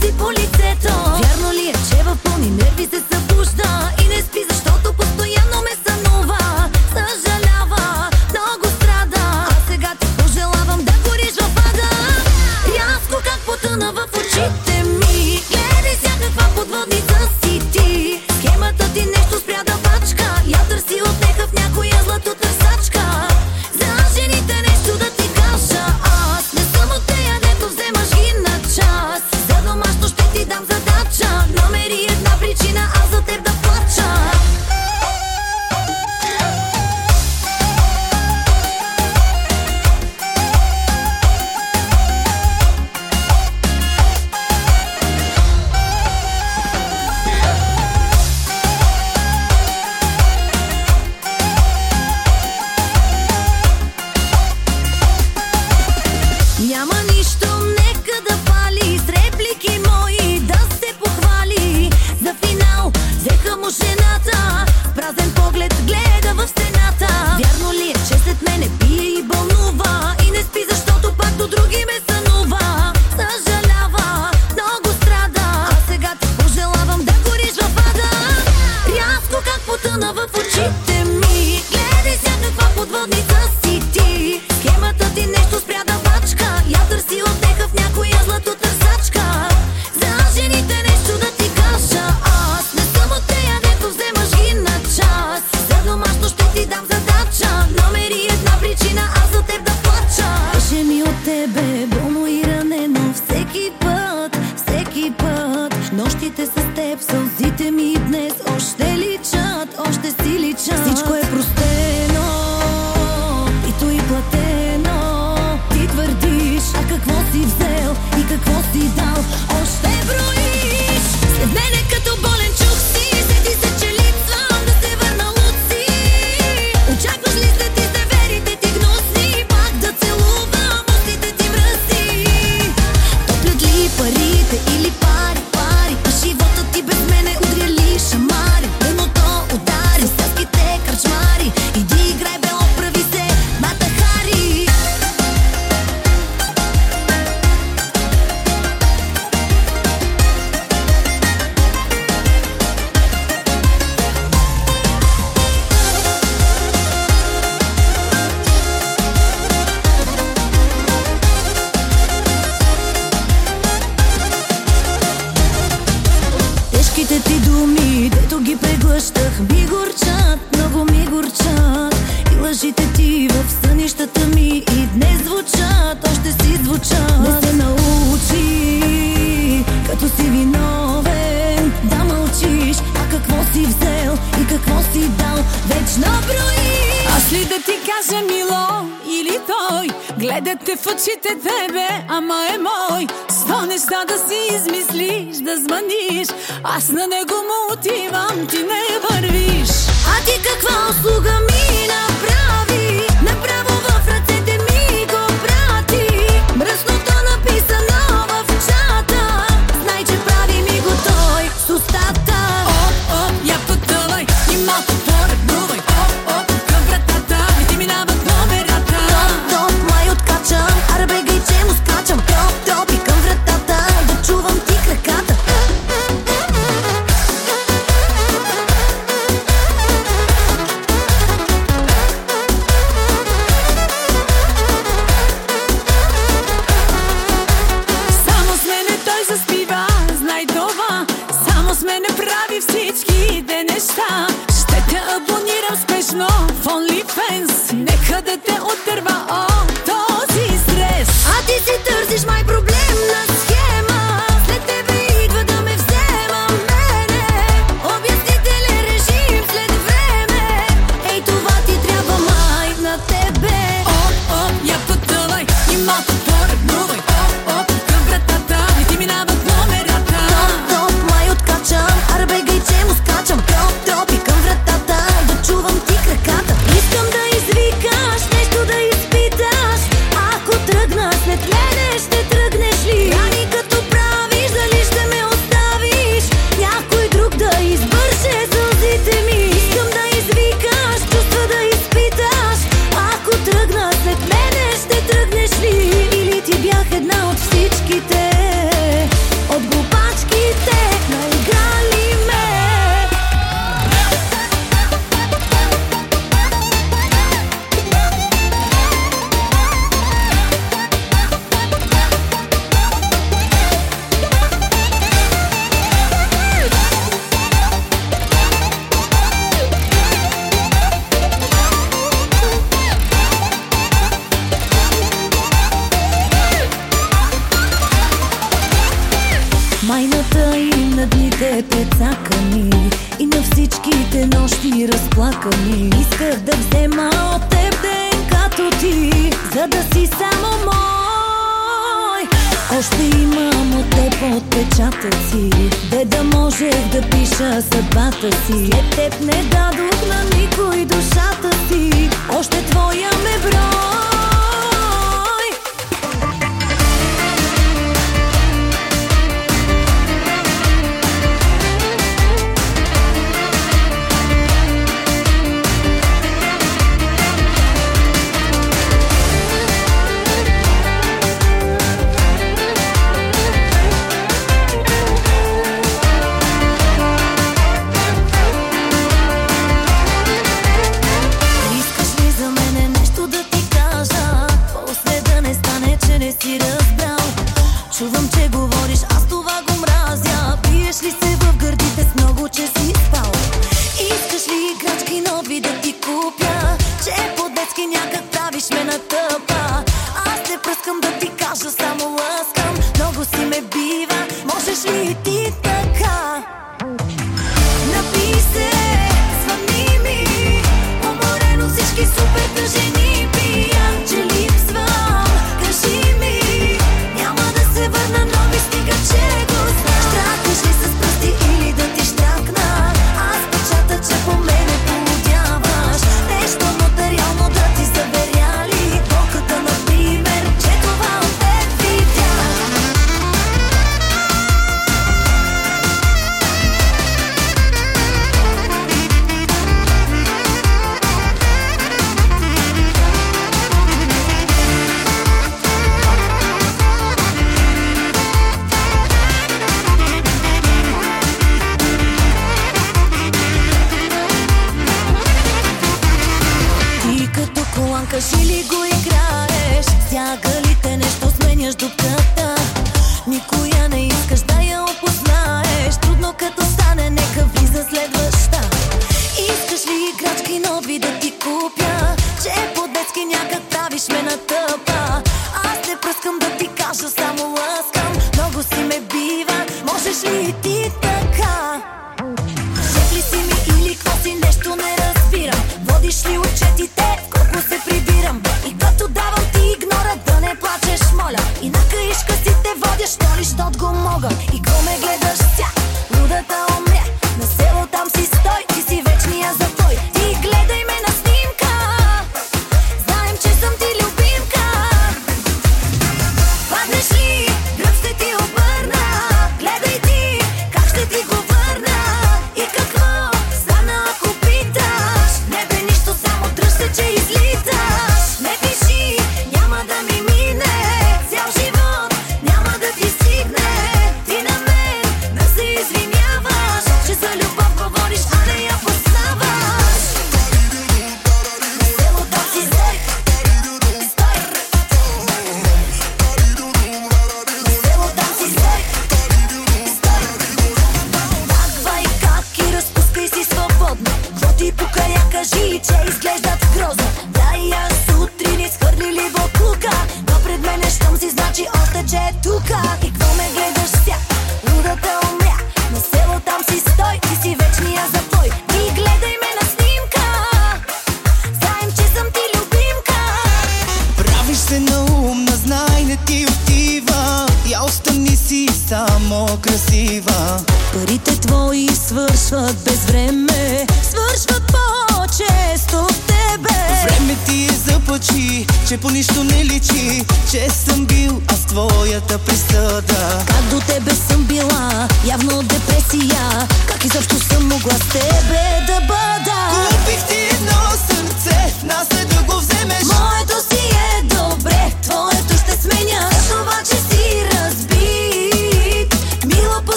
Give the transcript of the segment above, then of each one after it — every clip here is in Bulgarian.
сълзи по лицето Вярно ли е, че в пълни нерви се събудих? храниш. Аз на него му отивам, ти не вървиш. А ти каква услуга ми имам от теб отпечатъци. Де да можех да пиша съдбата си. След теб не дадох на никой душата си. Още твоя ме брой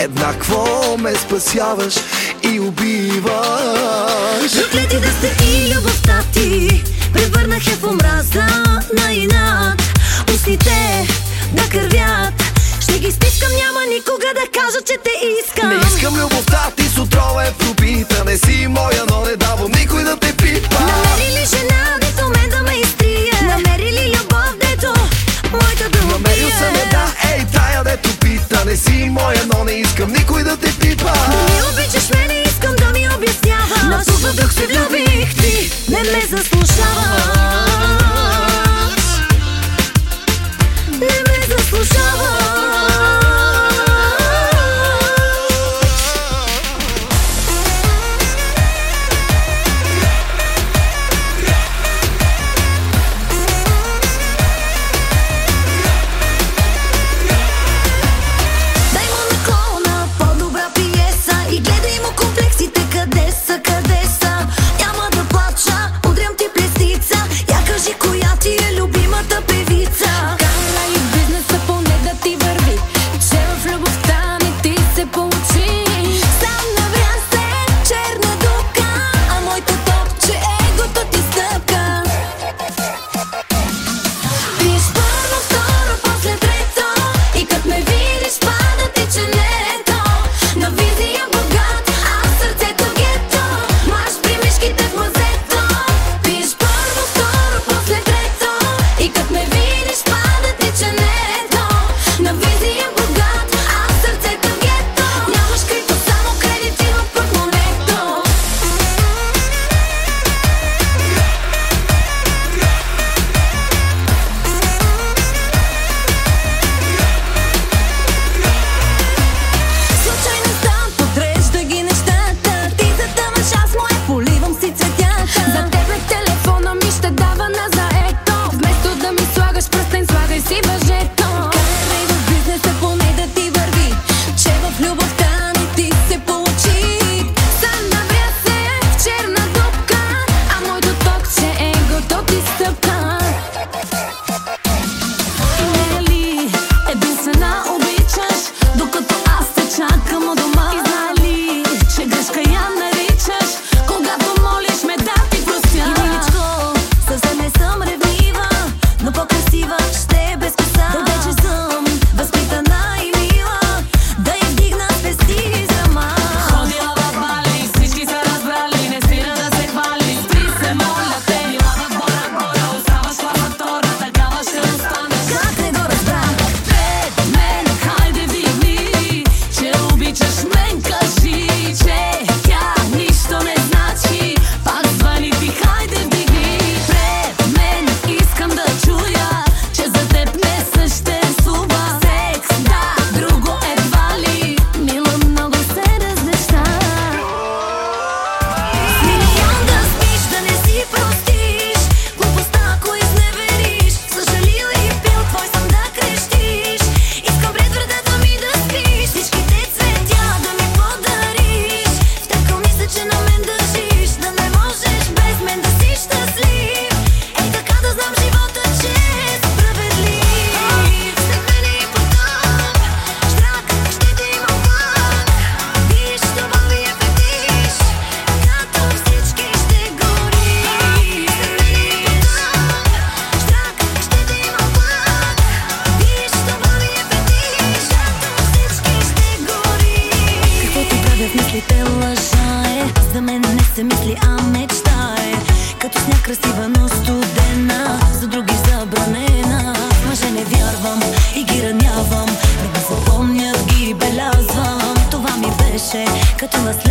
Еднакво ме спасяваш и убиваш. Заклети да сте и любовта ти Превърнах я в омраза на инат. Устните да кървят Ще ги стискам, няма никога да кажа, че те искам. Не искам любовта ти с отрова е пропита Не си моя, но не давам никой да те пипа. Намери ли жена, дето мен да ме изтрие? Намери ли любов, моите думи Намерил съм я, да, ей, тая дето пита. Не си моя, но не искам никой да те пипа. Не ми обичаш мене, искам да ми обясняваш. На супа дух се влюбих, ти. Не ме заслушаваш. Не ме красива, но студена За други забранена. В мъже не вярвам и ги ранявам Но запомня, ги белязвам. Това ми беше като наследство.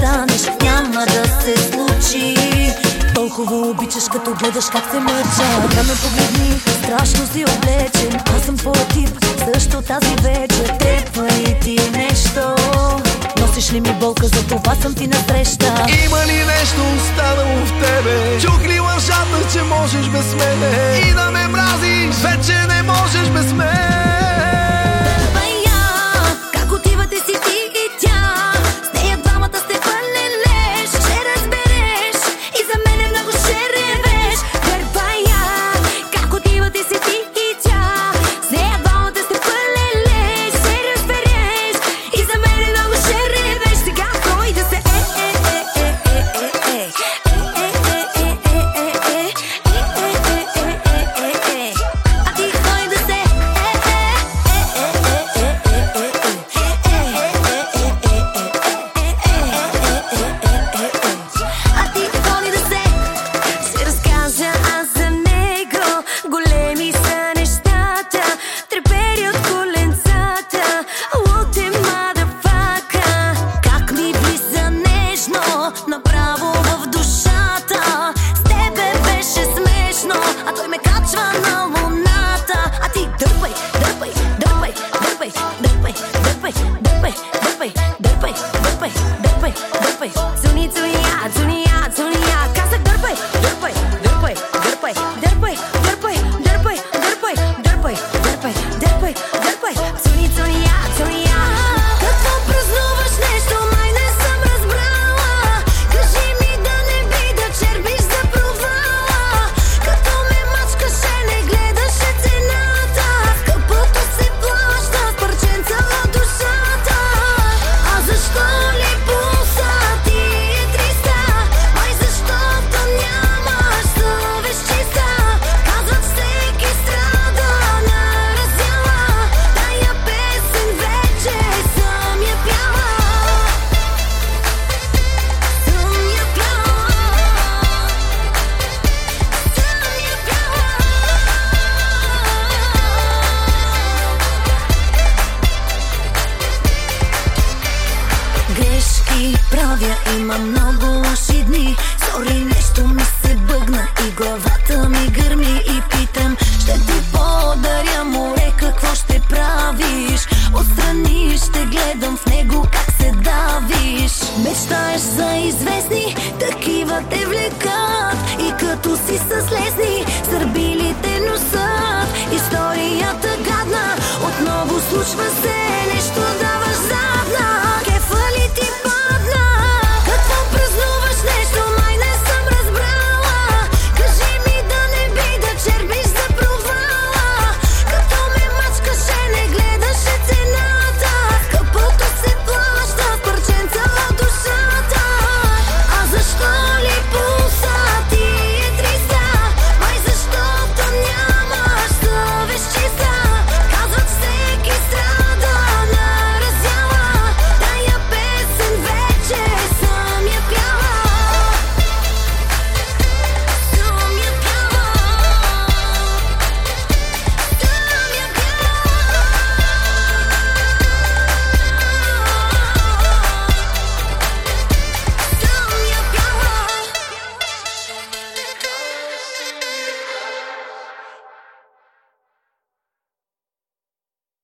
Престанеш Няма да се случи Толкова обичаш, като гледаш как се мъча Да ме погледни, страшно си облечен Аз съм твоя тип, също тази вечер Трябва ли ти нещо? Носиш ли ми болка, за това съм ти насреща Има ли нещо останало в тебе? Чух ли лъжата, че можеш без мене? И да ме мразиш, вече не можеш без мен